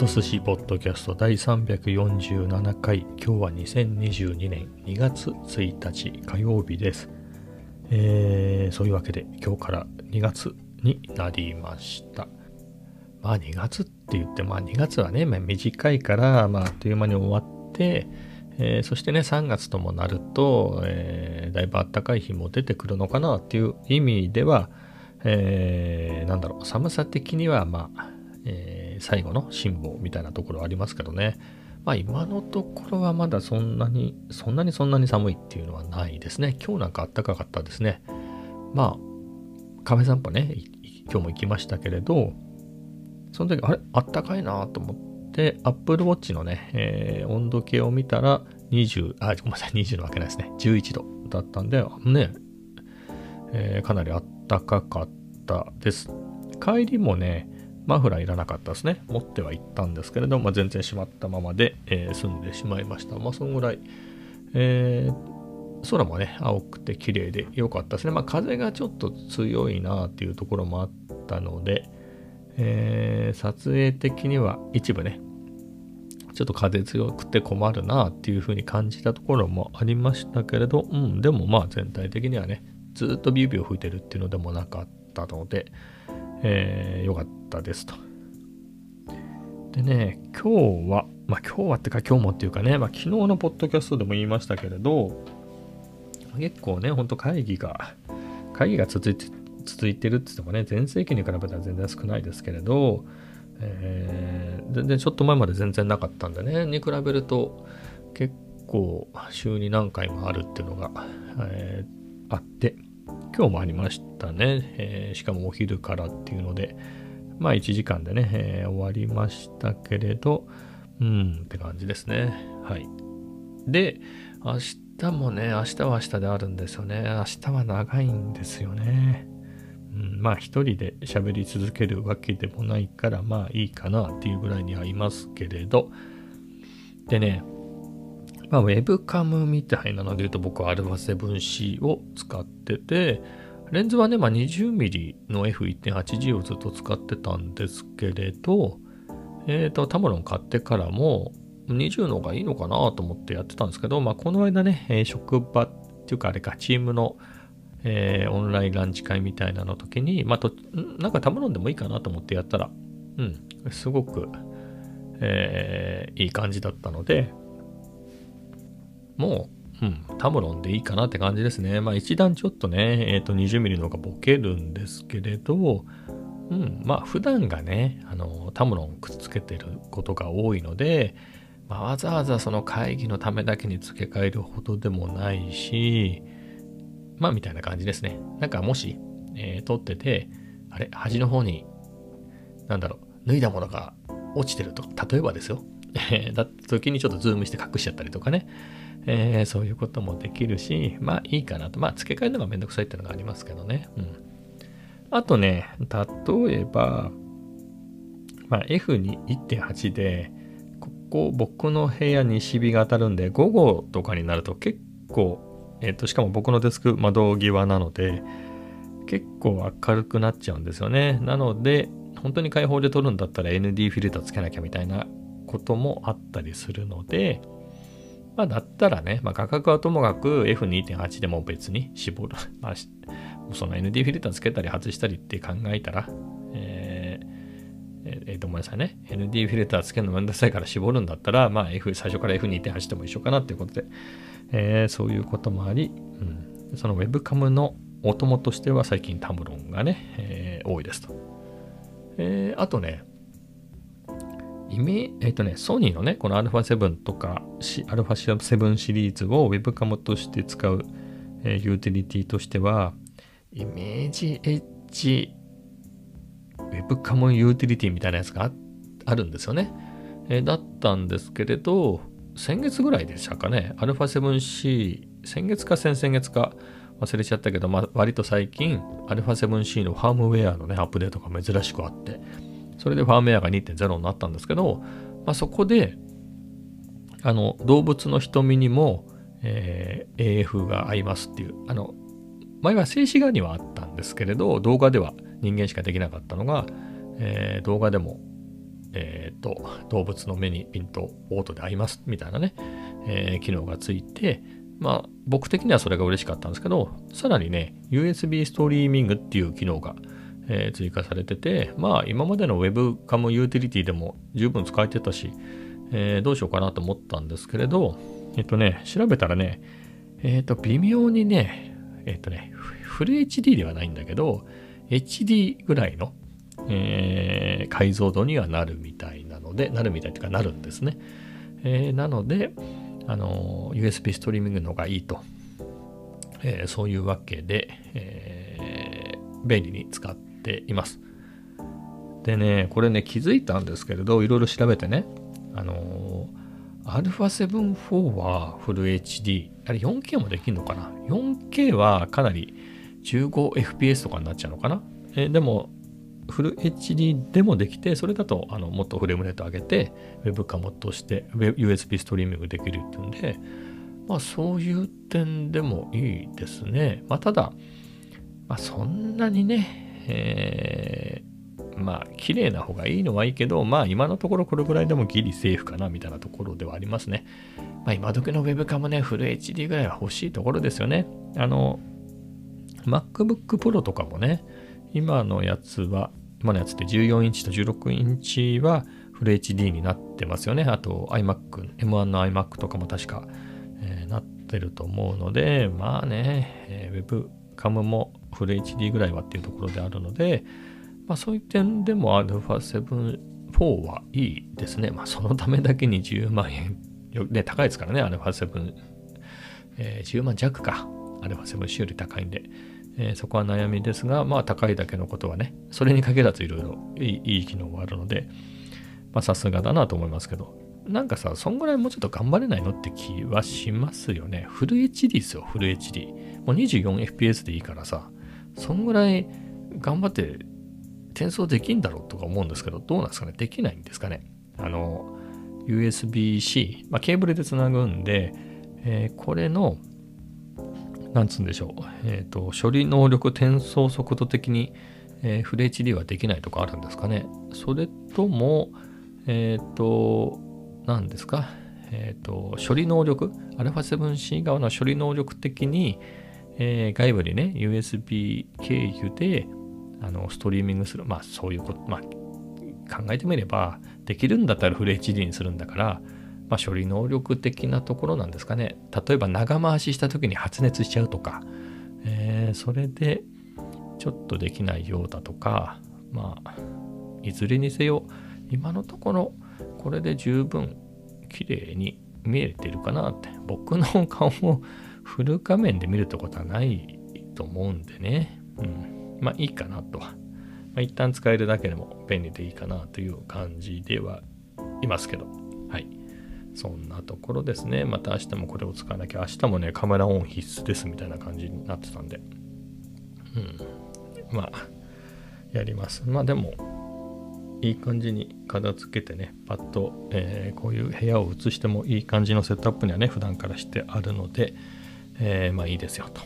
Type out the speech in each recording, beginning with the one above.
と寿司ポッドキャスト第347回。今日は2022年2月1日火曜日です、えー、そういうわけで今日から2月になりました。まあ2月って言ってまあ2月はね、まあ、短いからまああっという間に終わってえー、そしてね3月ともなると、えー、だいぶ暖かい日も出てくるのかなっていう意味では、えー、なんだろう寒さ的にはまあ、えー最後の辛抱みたいなところありますけどね。まあ今のところはまだそんなに、そんなにそんなに寒いっていうのはないですね。今日なんか暖かかったですね。まあ、カフェ散歩ね、今日も行きましたけれど、その時、あれあったかいなと思って、Apple Watch のね、えー、温度計を見たら、20、あ、ごめんなさい、20のわけないですね。11度だったんで、ね、えー、かなり暖かかったです。帰りもね、マフラーいらなかったですね。持ってはいったんですけれども、まあ、全然閉まったままで、えー、済んでしまいました。まあ、そのぐらい、えー、空もね、青くて綺麗で良かったですね。まあ、風がちょっと強いなっていうところもあったので、えー、撮影的には一部ね、ちょっと風強くて困るなっていう風に感じたところもありましたけれど、うん、でもまあ全体的にはね、ずっとビュービュー吹いてるっていうのでもなかったので、えー、かったですと。でね、今日は、まあ今日はってか今日もっていうかね、まあ昨日のポッドキャストでも言いましたけれど、結構ね、ほんと会議が、会議が続いて、続いてるって言ってもね、全盛期に比べたら全然少ないですけれど、えー、全然ちょっと前まで全然なかったんでね、に比べると結構週に何回もあるっていうのが、えー、あって、今日もありましたね、えー、しかもお昼からっていうので、まあ1時間でね、えー、終わりましたけれど、うんって感じですね。はい。で、明日もね、明日は明日であるんですよね。明日は長いんですよね。うん、まあ一人で喋り続けるわけでもないから、まあいいかなっていうぐらいにはいますけれど。でね、まあ、ウェブカムみたいなので言うと僕は α7C を使ってて、レンズはね、まあ、20mm の F1.8G をずっと使ってたんですけれど、えっ、ー、と、タムロン買ってからも20の方がいいのかなと思ってやってたんですけど、まあ、この間ね、職場っていうかあれか、チームの、えー、オンラインランチ会みたいなの時に、まあ、となんかタムロンでもいいかなと思ってやったら、うん、すごく、えー、いい感じだったので、もう、うん、タムロンでいいかなって感じですね。まあ一段ちょっとね、えっ、ー、と 20mm の方がボケるんですけれど、うん、まあ普段がね、あの、タムロンくっつけてることが多いので、まあ、わざわざその会議のためだけに付け替えるほどでもないし、まあみたいな感じですね。なんかもし、えー、撮ってて、あれ、端の方に、なんだろう、脱いだものが落ちてると、例えばですよ。だった時にちょっとズームして隠しちゃったりとかね。えー、そういうこともできるし、まあいいかなと。まあ付け替えるのがめんどくさいっていうのがありますけどね。うん。あとね、例えば、まあ F に1.8で、ここ僕の部屋にシビが当たるんで、午後とかになると結構、えっ、ー、と、しかも僕のデスク窓際なので、結構明るくなっちゃうんですよね。なので、本当に開放で撮るんだったら ND フィルターつけなきゃみたいなこともあったりするので、まあ、だったらね、まあ、価格はともかく F2.8 でも別に絞る。まあ、その ND フィルターつけたり外したりって考えたら、えー、えー、と、ごめんなさいね。ND フィルターつけるのめんどくさいから絞るんだったら、まあ、F、最初から F2.8 でも一緒かなっていうことで、えー、そういうこともあり、うん、その Webcam のお供としては最近タムロンがね、えー、多いですと。えー、あとね、イメえっ、ー、とね、ソニーのね、この α7 とか α7 シリーズを Webcam として使う、えー、ユーティリティとしては、イメージエッジ Webcam ユーティリティみたいなやつがあるんですよね。えー、だったんですけれど、先月ぐらいでしたかね、α7C、先月か先々月か忘れちゃったけど、まあ、割と最近 α7C のファームウェアのね、アップデートが珍しくあって、 それでファームウェアが2.0になったんですけど、まあ、そこで、あの、動物の瞳にも、えー、AF が合いますっていう、あの、前は静止画にはあったんですけれど、動画では人間しかできなかったのが、えー、動画でもえっ、と、動物の目にピントオートで合いますみたいなね、えー、機能がついて、まあ、僕的にはそれが嬉しかったんですけど、さらにね、USB ストリーミングっていう機能が、えー、追加されてて、まあ、今までの Web カムユーティリティでも十分使えてたし、えー、どうしようかなと思ったんですけれど、えっとね、調べたらね、えっと、微妙にね、えっとね、フル HD ではないんだけど、HD ぐらいの、えー、解像度にはなるみたいなので、なるみたいというかなるんですね。えー、なので、あの、USB ストリーミングの方がいいと、えー、そういうわけで、え、便利に使ってています。でね、これね、気づいたんですけれど、いろいろ調べてね、あのー、α7-4 はフル HD、あれ 4K もできるのかな ?4K はかなり 15fps とかになっちゃうのかな？えでも、フル HD でもできて、それだとあのもっとフレームレート上げて、Web カモとして USB ストリーミングできるっていうんで、まあそういう点でもいいですね。まあただ、まあそんなにね、え、まあ綺麗な方がいいのはいいけど、まあ今のところこれぐらいでもギリセーフかなみたいなところではありますね。まあ今時の Web カもね、フル HD ぐらいは欲しいところですよね。あの、MacBook Pro とかもね、今のやつは、今のやつって14インチと16インチはフル HD になってますよね。あと iMac、M1 の iMac とかも確か、えー、なってると思うので、まあね、えー、Webcam もフル HD ぐらいはっていうところであるので、まあそういう点でも α7-4 はいいですね。まあそのためだけに10万円、ね、高いですからね、α7、えー、10万弱か。α7C より高いんで。えー、そこは悩みですが、まあ高いだけのことはね、それに限らずいろいろいい機能があるので、まあさすがだなと思いますけど、なんかさ、そんぐらいもうちょっと頑張れないのって気はしますよね。フル HD ですよ、フル HD。もう 24fps でいいからさ、 そんぐらい頑張って転送できんだろうとか思うんですけど、どうなんですかね？できないんですかね？あの、USB-C、まあ、ケーブルでつなぐんで、えー、これのなんつうんでしょう、えっ、ー、と、処理能力転送速度的に、えー、フル HD はできないとかあるんですかね？それとも、えっ、ー、と、何ですか、えっ、と、処理能力、α7C 側の処理能力的に、えー、外部にね、USB 経由で、あの、ストリーミングする。まあ、そういうこと、まあ、考えてみれば、できるんだったらフル HD にするんだから、まあ、処理能力的なところなんですかね。例えば長回しした時に発熱しちゃうとか、えー、それでちょっとできないようだとか、まあ、いずれにせよ、今のところこれで十分綺麗に見えてるかなって。僕の顔をフル画面で見るってことはないと思うんでね。うん。まあいいかなとは。まあ、一旦使えるだけでも便利でいいかなという感じではいますけど。はい。そんなところですね。また明日もこれを使わなきゃ、明日もね、カメラオン必須ですみたいな感じになってたんで。うん。まあ、やります。まあでも、いい感じに片付けてね、パッと、えー、こういう部屋を映してもいい感じのセットアップにはね、普段からしてあるので、えー、まあいいですよと。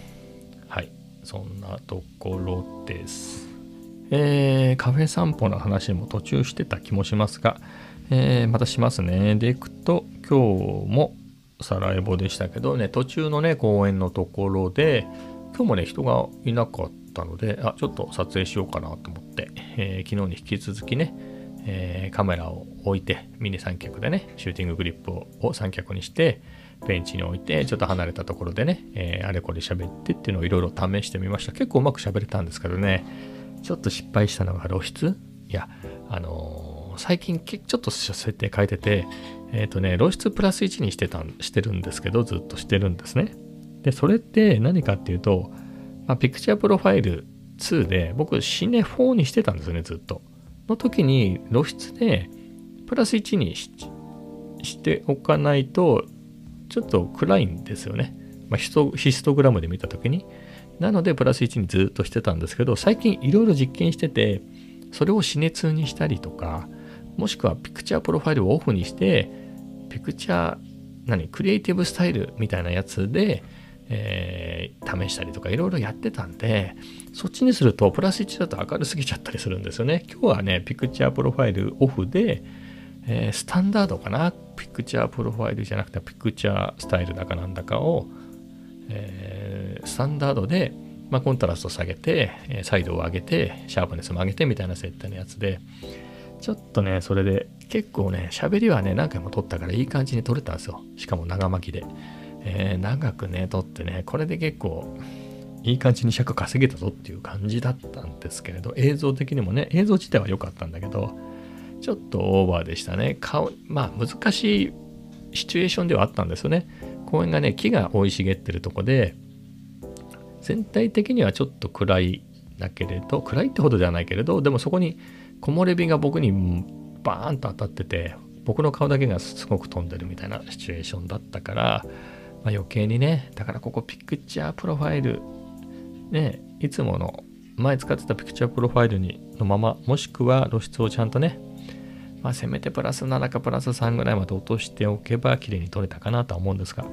はい。そんなところです。えー、カフェ散歩の話も途中してた気もしますが、えー、またしますね。で、行くと、今日もサラエボでしたけどね、途中のね、公園のところで、今日もね、人がいなかったので、あ、ちょっと撮影しようかなと思って、えー、昨日に引き続きね、えー、カメラを置いて、ミニ三脚でね、シューティンググリップを三脚にして、ベンチに置いて、ちょっと離れたところでね、えー、あれこれ喋ってっていうのをいろいろ試してみました。結構うまく喋れたんですけどね、ちょっと失敗したのが露出？いや、あのー最近ちょっと設定変えてて、えっ、ー、とね、露出プラス1にしてたしてるんですけど、ずっとしてるんですね。で、それって何かっていうと、まあ、ピクチャープロファイル2で、僕、シネ4にしてたんですよね、ずっと。の時に露出でプラス1にしておかないと、ちょっと暗いんですよね。まあ、ヒストグラムで見た時に。なので、プラス1にずっとしてたんですけど、最近いろいろ実験してて、それを死熱にしたりとか、もしくはピクチャープロファイルをオフにして、ピクチャー、何、クリエイティブスタイルみたいなやつで、えー、試したりとかいろいろやってたんで、そっちにするとプラス1だと明るすぎちゃったりするんですよね。今日はね、ピクチャープロファイルオフで、えー、スタンダードかなピクチャープロファイルじゃなくてピクチャースタイルだかなんだかを、えー、スタンダードで、まあ、コントラスト下げて、彩度を上げて、シャープネスも上げてみたいな設定のやつで、ちょっとね、それで結構ね、喋りはね、何回も撮ったからいい感じに撮れたんですよ。しかも長巻きで。えー、長くね、撮ってね、これで結構いい感じに尺稼げたぞっていう感じだったんですけれど、映像的にもね、映像自体は良かったんだけど、ちょっとオーバーでしたね。顔、まあ難しいシチュエーションではあったんですよね。公園がね、木が生い茂ってるとこで、全体的にはちょっと暗いだけれど、暗いってほどではないけれど、でもそこに木漏れ日が僕にバーンと当たってて、僕の顔だけがすごく飛んでるみたいなシチュエーションだったから、まあ、余計にね、だからここピクチャープロファイルね、いつもの前使ってたピクチャープロファイルにのまま、もしくは露出をちゃんとね、まあ、せめてプラス7かプラス3ぐらいまで落としておけば綺麗に撮れたかなとは思うんですが、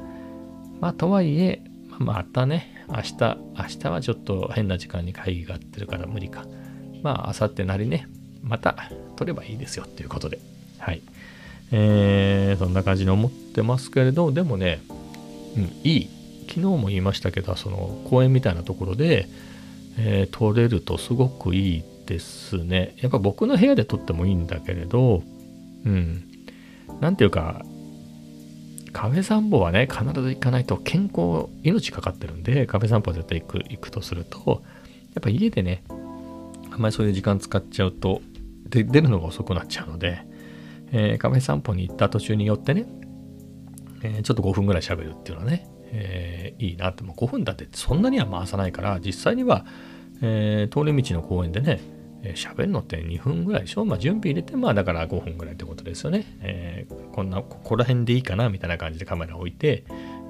まあ、とはいえ、またね、明日、明日はちょっと変な時間に会議があってるから無理か。まあ、明後日なりね、また撮ればいいですよっていうことで、はい。えー、そんな感じに思ってますけれど、でもね、うん、いい昨日も言いましたけどその公園みたいなところで、えー、撮れるとすごくいいですね。やっぱ僕の部屋で撮ってもいいんだけれどうん。何ていうかカフェ散歩はね必ず行かないと健康命かかってるんでカフェ散歩は絶対行く行くとするとやっぱ家でねあんまりそういう時間使っちゃうとで出るのが遅くなっちゃうので、えー、カフェ散歩に行った途中によってね、えー、ちょっと5分ぐらい喋るっていうのはねえー、いいなって、もう5分だってそんなには回さないから、実際には、えー、通り道の公園でね、喋、えー、るのって2分ぐらいでしょ？まあ準備入れて、まあだから5分ぐらいってことですよね。えー、こんな、ここら辺でいいかなみたいな感じでカメラ置いて、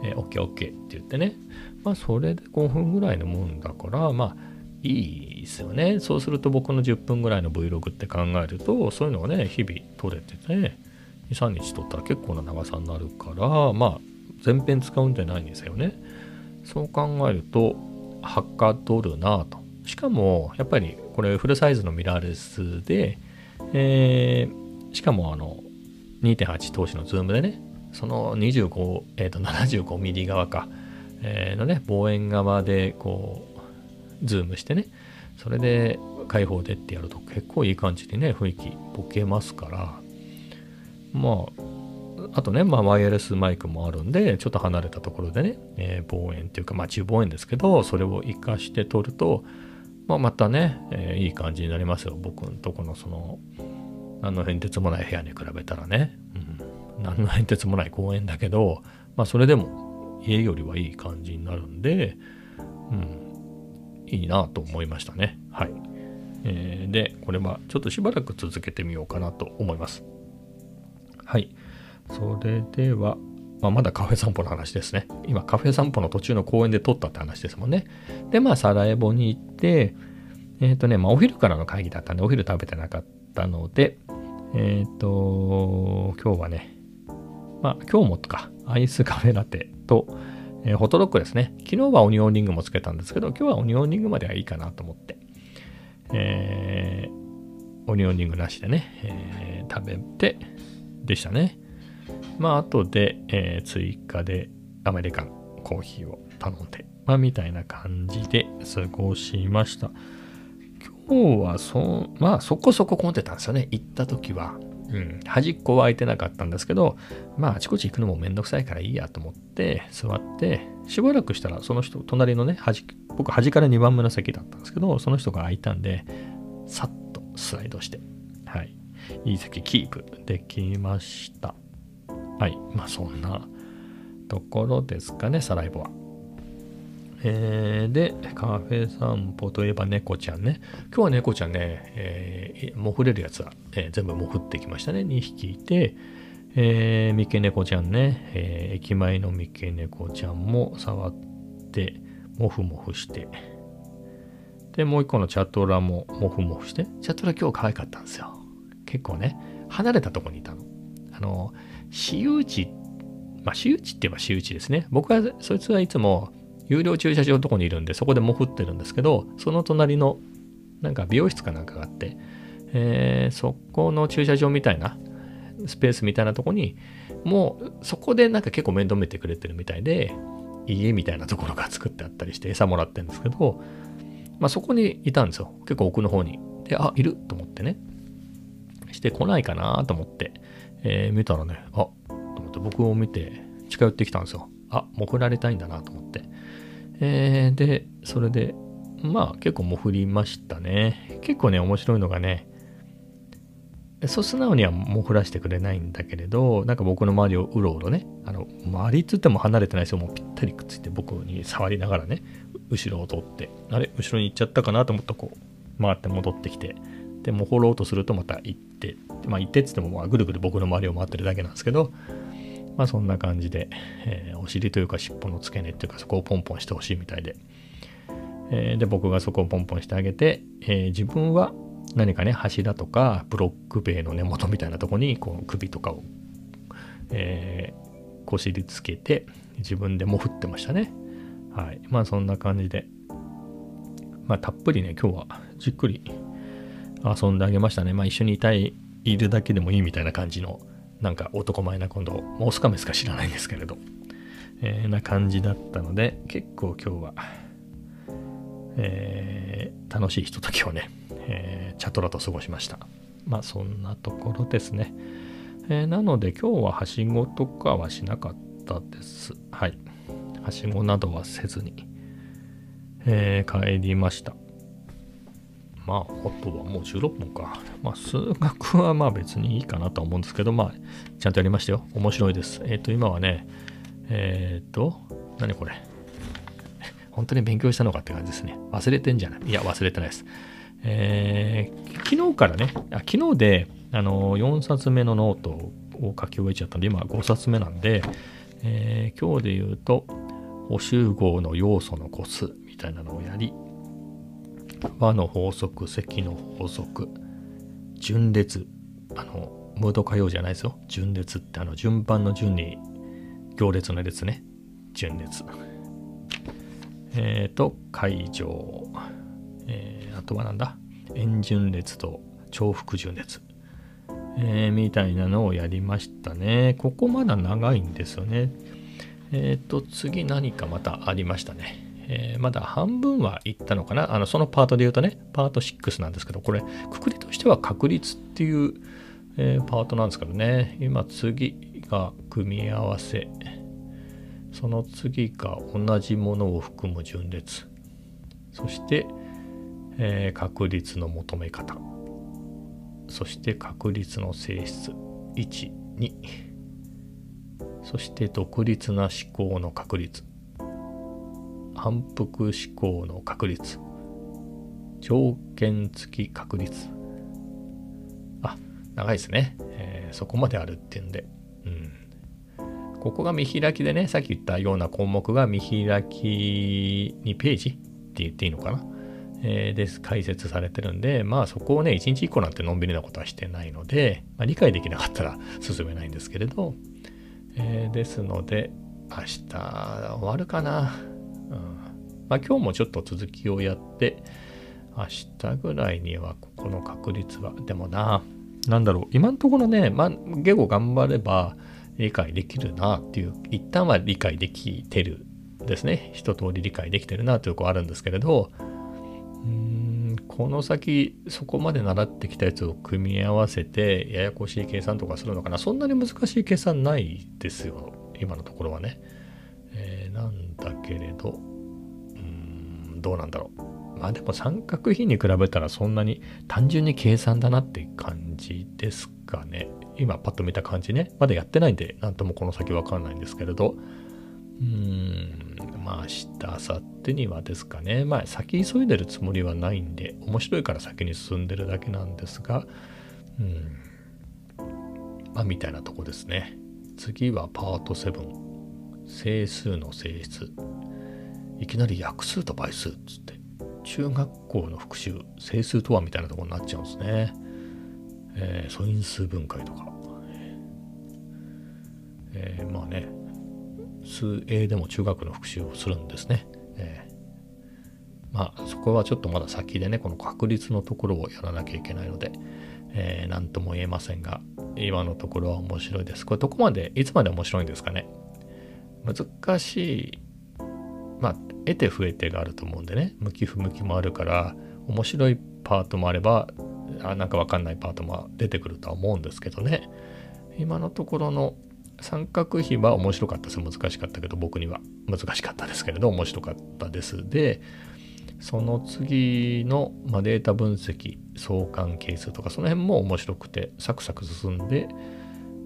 えー、OK, OK って言ってね。まあそれで5分ぐらいのもんだから、まあいいですよね。そうすると僕の10分ぐらいの Vlog って考えると、そういうのがね、日々撮れてて、ね、2、3日撮ったら結構な長さになるから、まあ全編使うんじゃないんですよね。そう考えると、はかどるなと。しかも、やっぱりこれフルサイズのミラーレスで、えー、しかもあの、2.8通しのズームでね、その25、えっ、ー、と、75ミリ側か、えー、のね、望遠側でこう、ズームしてね、それで開放でってやると結構いい感じにね、雰囲気ボケますから、まあ、あとね、まあ、ワイヤレスマイクもあるんで、ちょっと離れたところでね、えー、望遠っていうか、まあ、中望遠ですけど、それを活かして撮ると、まあ、またね、えー、いい感じになりますよ。僕のとこのその、何の変哲もない部屋に比べたらね、うん、何の変哲もない公園だけど、まあ、それでも家よりはいい感じになるんで、うん、いいなと思いましたね。はい。えー、で、これはちょっとしばらく続けてみようかなと思います。はい。それでは、まあ、まだカフェ散歩の話ですね。今、カフェ散歩の途中の公園で撮ったって話ですもんね。で、まあ、サラエボに行って、えっ、ー、とね、まあ、お昼からの会議だったんで、お昼食べてなかったので、えっ、ー、と、今日はね、まあ、今日もとか、アイスカフェラテと、えー、ホットドッグですね。昨日はオニオンリングもつけたんですけど、今日はオニオンリングまではいいかなと思って、えー、オニオンリングなしでね、えー、食べてでしたね。まあ、後で、えー、追加でアメリカンコーヒーを頼んで、まあ、みたいな感じで過ごしました。今日はそ、まあ、そこそこ混んでたんですよね。行った時は。うん、端っこは空いてなかったんですけど、まあ、あちこち行くのもめんどくさいからいいやと思って、座って、しばらくしたら、その人、隣のね、端、僕、端から2番目の席だったんですけど、その人が空いたんで、さっとスライドして、はい、いい席キープできました。はい。まあそんなところですかね、サライボは。えー、で、カフェ散歩といえば猫ちゃんね。今日は猫ちゃんね、えー、もふれるやつは、えー、全部もふってきましたね。2匹いて、えー、三毛猫ちゃんね、えー、駅前の三毛猫ちゃんも触って、もふもふして、で、もう一個のチャトラももふもふして、チャトラ今日可愛かったんですよ。結構ね、離れたとこにいたの。あの、私有地、まあ私有地って言えば私有地ですね。僕は、そいつはいつも有料駐車場のとこにいるんで、そこでもふってるんですけど、その隣のなんか美容室かなんかがあって、えー、そこの駐車場みたいなスペースみたいなとこに、もうそこでなんか結構面倒見てくれてるみたいで、家みたいなところが作ってあったりして餌もらってるんですけど、まあそこにいたんですよ。結構奥の方に。で、あ、いると思ってね。して来ないかなと思って、えー、見たらね、あ、と思って僕を見て近寄ってきたんですよ。あ、潜られたいんだなと思って。えー、で、それで、まあ結構潜りましたね。結構ね、面白いのがね、そう素直には潜らせてくれないんだけれど、なんか僕の周りをうろうろね、あの、周りっつっても離れてないですよ。もうぴったりくっついて僕に触りながらね、後ろを通って、あれ後ろに行っちゃったかなと思ったこう、回って戻ってきて、で、も掘ろうとするとまた行って、まあ行ってっつってもまあぐるぐる僕の周りを回ってるだけなんですけど、まあそんな感じで、えー、お尻というか尻尾の付け根っていうかそこをポンポンしてほしいみたいで、えー、で、僕がそこをポンポンしてあげて、えー、自分は何かね、柱とかブロック塀の根元みたいなとこにこう首とかを、えー、こしりつけて自分でも振ってましたね。はい。まあそんな感じで、まあたっぷりね、今日はじっくり遊んであげましたね。まあ一緒にいたい、いるだけでもいいみたいな感じの、なんか男前な今度、オスカメスか知らないんですけれど、えー、な感じだったので、結構今日は、えー、楽しいひとときをね、えー、チャトラと過ごしました。まあそんなところですね。えー、なので今日ははしごとかはしなかったです。はい。はしごなどはせずに、えー、帰りました。まあ、あとはもう16分か。まあ、数学はまあ別にいいかなと思うんですけど、まあ、ちゃんとやりましたよ。面白いです。えっ、ー、と、今はね、えっ、ー、と、何これ。本当に勉強したのかって感じですね。忘れてんじゃない？いや、忘れてないです。えー、昨日からね、あ昨日であの4冊目のノートを書き終えちゃったんで、今5冊目なんで、えー、今日で言うと、補集合の要素の個数みたいなのをやり、和の法則、積の法則、順列、あの、ムード歌謡じゃないですよ。順列ってあの順番の順に行列の列ね。順列。えっ、ー、と、会場。えー、あとはなんだ？円順列と重複順列、えー、みたいなのをやりましたね。ここまだ長いんですよね。えっ、ー、と、次何かまたありましたね。えー、まだ半分はいったのかな？あの、そのパートで言うとね、パート6なんですけど、これ、くくりとしては確率っていう、えー、パートなんですけどね、今次が組み合わせ、その次が同じものを含む順列、そして、えー、確率の求め方。そして確率の性質。12そして独立な思考の確率。反復思考の確率。条件付き確率。あ長いですね、えー、そこまであるっていうんで。うん。ここが見開きでねさっき言ったような項目が見開き2ページって言っていいのかな。えー、です解説されてるんで、まあそこをね、1日1個なんてのんびりなことはしてないので、まあ、理解できなかったら進めないんですけれど、えー、ですので、明日終わるかな。まあ、今日もちょっと続きをやって、明日ぐらいにはここの確率は、でもな、なんだろう、今のところね、まあ、言語頑張れば理解できるなっていう、一旦は理解できてるですね。一通り理解できてるなというとこあるんですけれど、うんこの先そこまで習ってきたやつを組み合わせてややこしい計算とかするのかな。そんなに難しい計算ないですよ今のところはね、えー、なんだけれど。どうなんだろうまあでも三角比に比べたらそんなに単純に計算だなって感じですかね今パッと見た感じねまだやってないんで何ともこの先わかんないんですけれどうーん、まあ明日、明後日にはですかね。まあ先急いでるつもりはないんで、面白いから先に進んでるだけなんですが、うん、まあみたいなとこですね。次はパート7。整数の性質。いきなり約数と倍数っつって、中学校の復習、整数とはみたいなとこになっちゃうんですね。えー、素因数分解とか。えー、まあね、数 A でも中学の復習をするんですね。えー、まあそこはちょっとまだ先でね、この確率のところをやらなきゃいけないので、えー、何とも言えませんが、今のところは面白いです。これどこまで、いつまで面白いんですかね。難しい、まあ、得て増えてがあると思うんでね、向き不向きもあるから、面白いパートもあれば、あなんかわかんないパートも出てくるとは思うんですけどね。今のところの三角比は面白かったです。難しかったけど、僕には難しかったですけれど、面白かったです。で、その次の、まあ、データ分析、相関係数とか、その辺も面白くて、サクサク進んで、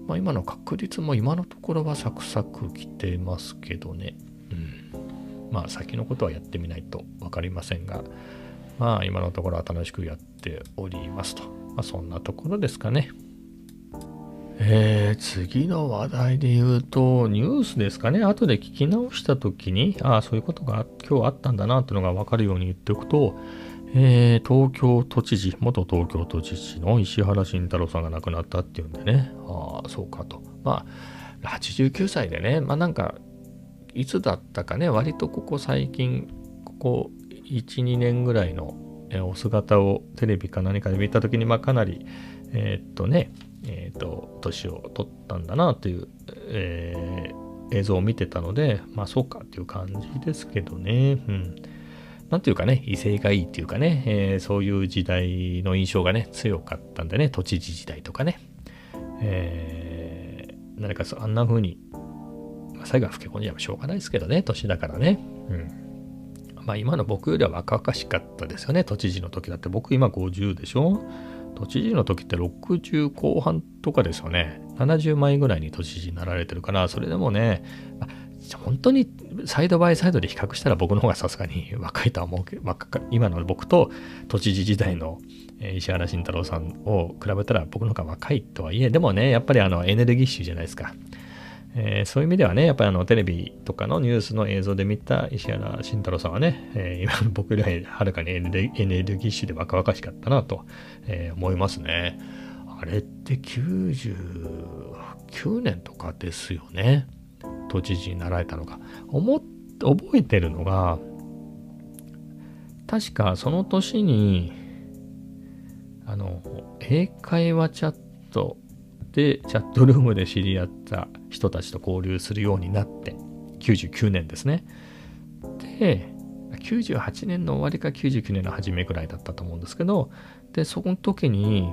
まあ、今の確率も今のところはサクサクきてますけどね。うん。まあ、先のことはやってみないと分かりませんが、まあ、今のところは楽しくやっておりますと。まあ、そんなところですかね。えー、次の話題で言うと、ニュースですかね。後で聞き直した時に、ああ、そういうことが今日あったんだなっていうのが分かるように言っておくと、えー、東京都知事、元東京都知事の石原慎太郎さんが亡くなったっていうんでね、ああ、そうかと。まあ、89歳でね、まあなんか、いつだったかね、割とここ最近、ここ1、2年ぐらいのお姿をテレビか何かで見た時に、まあかなり、えー、っとね、えっ、と、年を取ったんだなという、えー、映像を見てたので、まあそうかっていう感じですけどね。うん。なんていうかね、威勢がいいっていうかね、えー、そういう時代の印象がね、強かったんでね、都知事時代とかね。えー、何かあんな風に、最後は老け込んじゃしょうがないですけどね、年だからね。うん。まあ今の僕よりは若々しかったですよね、都知事の時だって。僕今50でしょ？都知事の時って60後半とかですよね。70枚ぐらいに都知事になられてるから、それでもね、本当にサイドバイサイドで比較したら僕の方がさすがに若いとは思うけど、今の僕と都知事時代の石原慎太郎さんを比べたら僕の方が若いとはいえ、でもね、やっぱりあのエネルギッシュじゃないですか。えー、そういう意味ではね、やっぱりあのテレビとかのニュースの映像で見た石原慎太郎さんはね、えー、今の僕よりはるかにエネルギッシュで若々しかったなと、えー、思いますね。あれって99年とかですよね。都知事になられたのが。思覚えてるのが、確かその年に、あの、英会話チャットでチャットルームで知り合った人たちと交流するようになって99年ですね。で98年の終わりか99年の初めぐらいだったと思うんですけどでその時に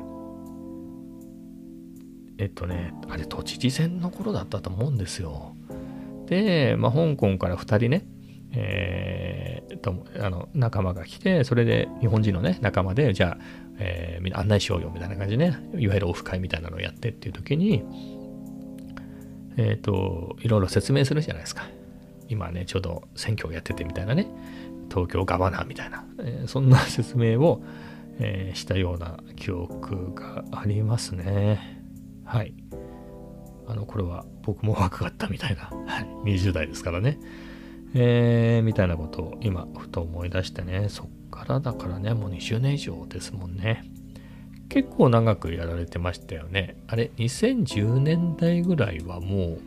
えっとねあれ都知事選の頃だったと思うんですよ。で、まあ、香港から2人ねえー、とあの仲間が来てそれで日本人のね仲間でじゃあえー、みんな案内しようよみたいな感じでね、いわゆるオフ会みたいなのをやってっていう時に、えっ、ー、と、いろいろ説明するじゃないですか。今ね、ちょうど選挙をやっててみたいなね、東京ガバナーみたいな、えー、そんな説明を、えー、したような記憶がありますね。はい。あの頃は僕も若かったみたいな、はい、20代ですからね。えー、みたいなことを今ふと思い出してね、そっからだからね、もう20年以上ですもんね。結構長くやられてましたよね。あれ、2010年代ぐらいはもう、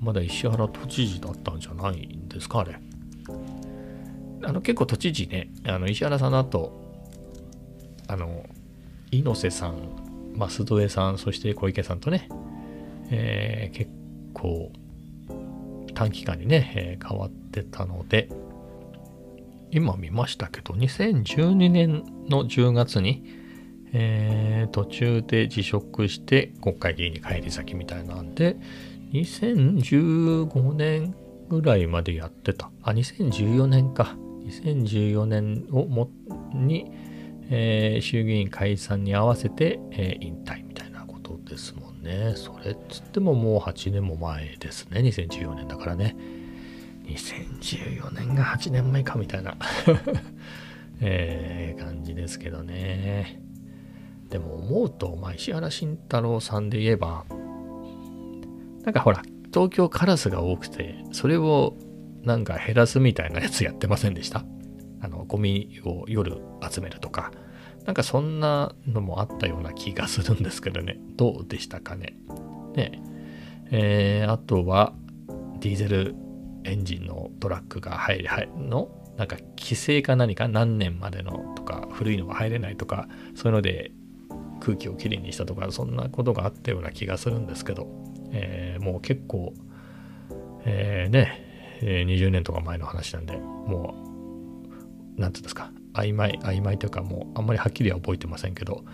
まだ石原都知事だったんじゃないんですか、あれ。あの、結構都知事ね、あの、石原さんの後、あの、猪瀬さん、舛添さん、そして小池さんとね、えー、結構短期間にね、えー、変わってたので、今見ましたけど、2012年の10月に、えー、途中で辞職して国会議員に帰り咲きみたいなんで、2015年ぐらいまでやってた。あ、2014年か。2014年をもに、えー、衆議院解散に合わせて、えー、引退みたいなことですもんね。それっつってももう8年も前ですね。2014年だからね。2014年が8年前かみたいな えー、感じですけどね。でも思うと、まあ、石原慎太郎さんで言えば、なんかほら、東京カラスが多くて、それをなんか減らすみたいなやつやってませんでした？あの、ゴミを夜集めるとか。なんかそんなのもあったような気がするんですけどね。どうでしたかね。ね。えー、あとは、ディーゼルエンジンのトラックが入り、入の、なんか規制か何か何年までのとか、古いのが入れないとか、そういうので、空気をきれいにしたとかそんなことがあったような気がするんですけど、えー、もう結構、えー、ね、え20年とか前の話なんでもう何て言うんですか。曖昧曖昧というかもうあんまりはっきりは覚えてませんけど、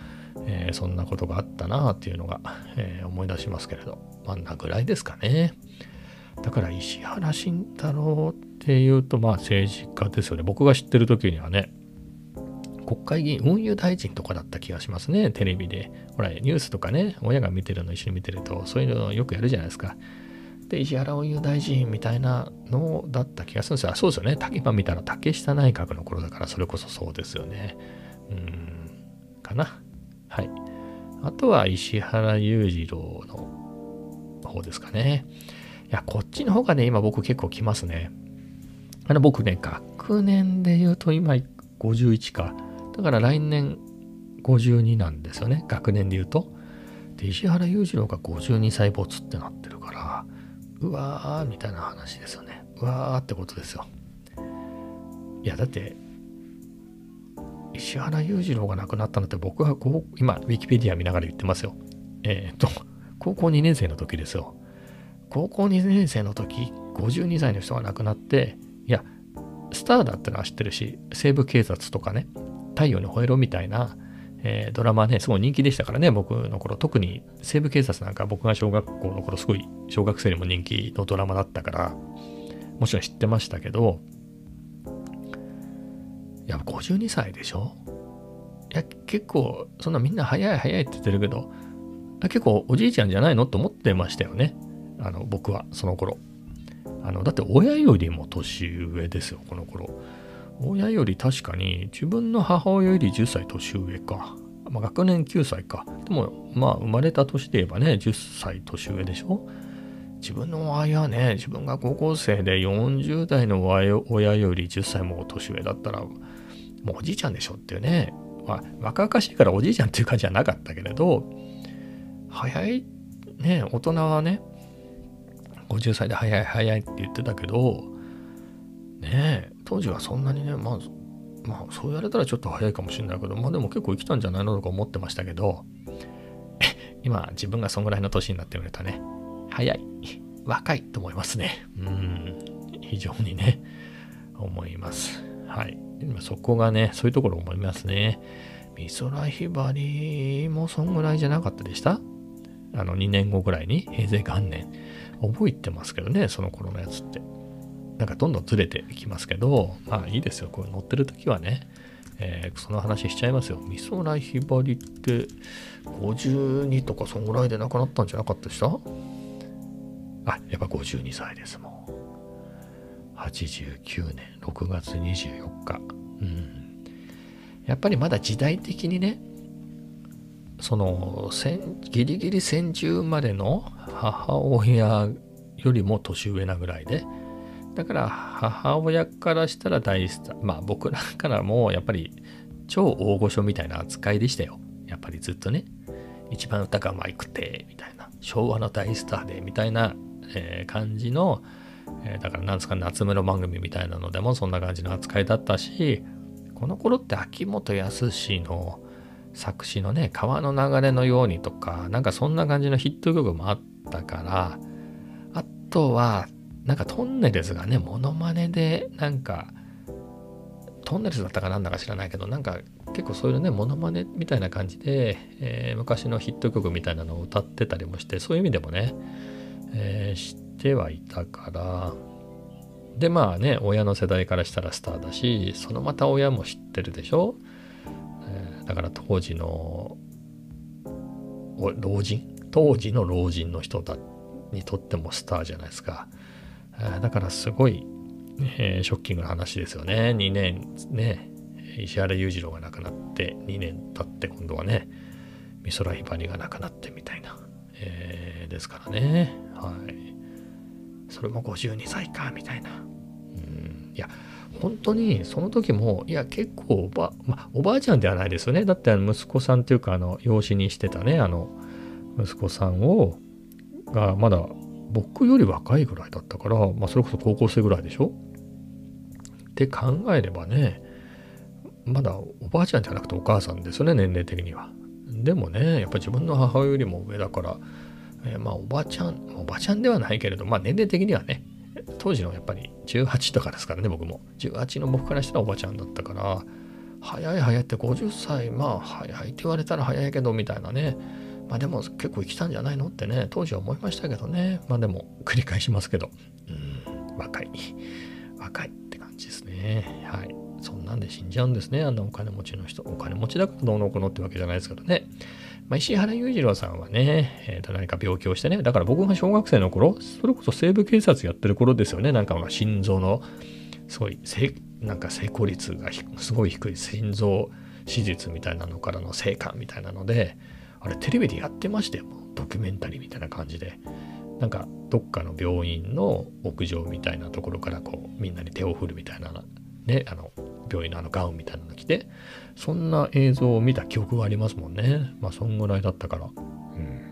えー、そんなことがあったなあっていうのが、えー、思い出しますけれどまあなぐらいですかね。だから石原慎太郎っていうとまあ政治家ですよね。僕が知ってる時にはね国会議員運輸大臣とかだった気がしますね。テレビで。ほらニュースとかね親が見てるの一緒に見てるとそういうのよくやるじゃないですか。で石原運輸大臣みたいなのだった気がするんですよそうですよね今見たら竹下内閣の頃だからそれこそそうですよねうんかなはい。あとは石原裕次郎の方ですかね。いや、こっちの方がね、今僕結構来ますね。あの、僕ね、学年で言うと今51か。だから来年52なんですよね。学年で言うと。で、石原裕次郎が52歳没ってなってる、うわーみたいな話ですよね。うわーってことですよ。いや、だって、石原裕次郎が亡くなったのって僕はこう今、ウィキペディア見ながら言ってますよ。えっ、と、高校2年生の時ですよ。高校2年生の時、52歳の人が亡くなって、いや、スターだってのは知ってるし、西部警察とかね、太陽に吠えろみたいな、えー、ドラマね、すごい人気でしたからね、僕の頃。特に西部警察なんか僕が小学校の頃、すごい小学生にも人気のドラマだったから、もちろん知ってましたけど、いや、52歳でしょ？いや、結構、そんなみんな早い早いって言ってるけど、結構おじいちゃんじゃないのと思ってましたよね。あの、僕は、その頃。あの、だって親よりも年上ですよ、この頃。親より確かに自分の母親より10歳年上か。まあ、学年9歳か。でも、まあ、生まれた年で言えばね、10歳年上でしょ？自分の親ね、自分が高校生で40代の親より10歳も年上だったら、もうおじいちゃんでしょっていうね、まあ、若々しいからおじいちゃんっていう感じじゃなかったけれど、早い、ね、大人はね、50歳で早い早いって言ってたけど、ねえ当時はそんなにね、まあ、まあ、そう言われたらちょっと早いかもしれないけど、まあでも結構生きたんじゃないのとか思ってましたけど、今自分がそんぐらいの年になってみるとね、早い、若いと思いますね。うん、非常にね、思います。はい。そこがね、そういうところ思いますね。美空ひばりもそんぐらいじゃなかったでした？あの2年後ぐらいに平成元年。覚えてますけどね、その頃のやつって。なんかどんどんずれてきますけど、まあいいですよ。こう乗ってる時はね、えー、その話しちゃいますよ。美空ひばりって52とかそんぐらいで亡くなったんじゃなかったでした？あ、やっぱ52歳ですもん。89年6月24日。うん。やっぱりまだ時代的にね、そのギリギリ戦中までの母親よりも年上なぐらいで、だから母親からしたら大スター、まあ僕らからもやっぱり超大御所みたいな扱いでしたよ。やっぱりずっとね。一番歌がうまくて、みたいな。昭和の大スターで、みたいな、えー、感じのえー、だからなんですか夏目の番組みたいなのでもそんな感じの扱いだったしこの頃って秋元康の作詞のね川の流れのようにとかなんかそんな感じのヒット曲もあったからあとはなんかトンネルズがねモノマネでなんかトンネルズだったかなんだか知らないけどなんか結構そういうねモノマネみたいな感じで、えー、昔のヒット曲みたいなのを歌ってたりもしてそういう意味でもね、えー、知ってはいたから。でまあね親の世代からしたらスターだしそのまた親も知ってるでしょ、えー、だから当時の老人？当時の老人の人だにとってもスターじゃないですか、だからすごい、えー、ショッキングな話ですよね。2年ね。石原裕次郎が亡くなって2年経って今度はね美空ひばりが亡くなってみたいな、えー、ですからね。はい。それも52歳かみたいな。うん。いや本当にその時もいや結構おば,、まあ、おばあちゃんではないですよね。だって息子さんっていうかあの養子にしてたねあの息子さんをがまだ僕より若いぐらいだったから、まあ、それこそ高校生ぐらいでしょ？って考えればねまだおばあちゃんじゃなくてお母さんですよね年齢的にはでもね、やっぱ自分の母親よりも上だから、えー、まあおばちゃん、おばちゃんではないけれど、まあ年齢的にはね、当時のやっぱり18とかですからね、僕も。18の僕からしたらおばちゃんだったから、早い早いって50歳、まあ早いって言われたら早いけどみたいなね。まあでも結構生きたんじゃないのってね、当時は思いましたけどね。まあでも繰り返しますけど、うん、若い。若いって感じですね。はい。そんなんで死んじゃうんですね。あんなお金持ちの人。お金持ちだからどうのこうのってわけじゃないですけどね。まあ、石原裕次郎さんはね、えー、何か病気をしてね、だから僕が小学生の頃、それこそ西部警察やってる頃ですよね。なんかま心臓の、すごい、なんか成功率がすごい低い心臓手術みたいなのからの成果みたいなので、あれテレビでやってましたよ。ドキュメンタリーみたいな感じで。なんかどっかの病院の屋上みたいなところからこうみんなに手を振るみたいなね、あの病院のあのガウンみたいなの着て、そんな映像を見た記憶がありますもんね。まあそんぐらいだったから。うん。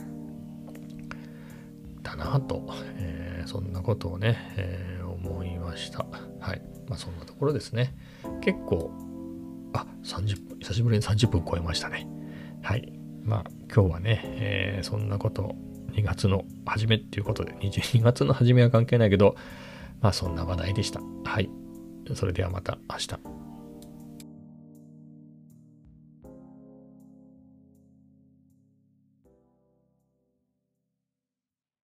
だなと、えー、そんなことをね、えー、思いました。はい。まあそんなところですね。結構、あ、30分、久しぶりに30分超えましたね。はい。まあ今日はね、えー、そんなこと2月の初めっていうことで、22月の初めは関係ないけど、まあそんな話題でした。はい。それではまた明日。